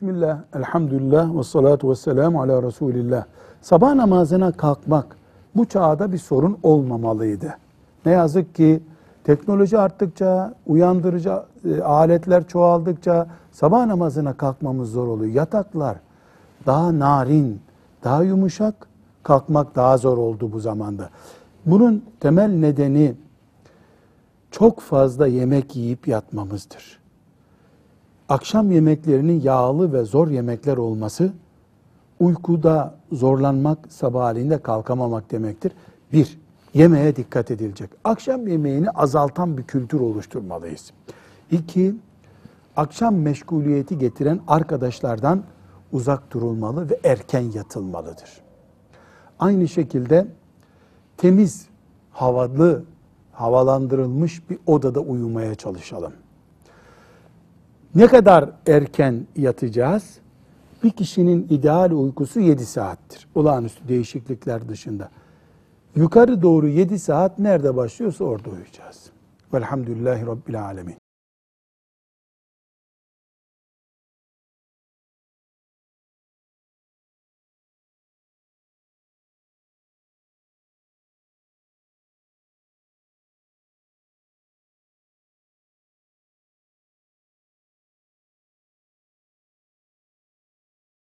Bismillah, elhamdülillah ve salatu ve selamu ala Resulillah. Sabah namazına kalkmak bu çağda bir sorun olmamalıydı. Ne yazık ki teknoloji arttıkça, uyandırıcı e, aletler çoğaldıkça sabah namazına kalkmamız zor oluyor. Yataklar daha narin, daha yumuşak, kalkmak daha zor oldu bu zamanda. Bunun temel nedeni çok fazla yemek yiyip yatmamızdır akşam yemeklerinin yağlı ve zor yemekler olması uykuda zorlanmak, sabahleyin de kalkamamak demektir. Bir, yemeğe dikkat edilecek. Akşam yemeğini azaltan bir kültür oluşturmalıyız. İki, akşam meşguliyeti getiren arkadaşlardan uzak durulmalı ve erken yatılmalıdır. Aynı şekilde temiz, havalı, havalandırılmış bir odada uyumaya çalışalım. Ne kadar erken yatacağız? Bir kişinin ideal uykusu 7 saattir. Olağanüstü değişiklikler dışında. Yukarı doğru 7 saat nerede başlıyorsa orada uyuyacağız. Velhamdülillahi Rabbil Alemin.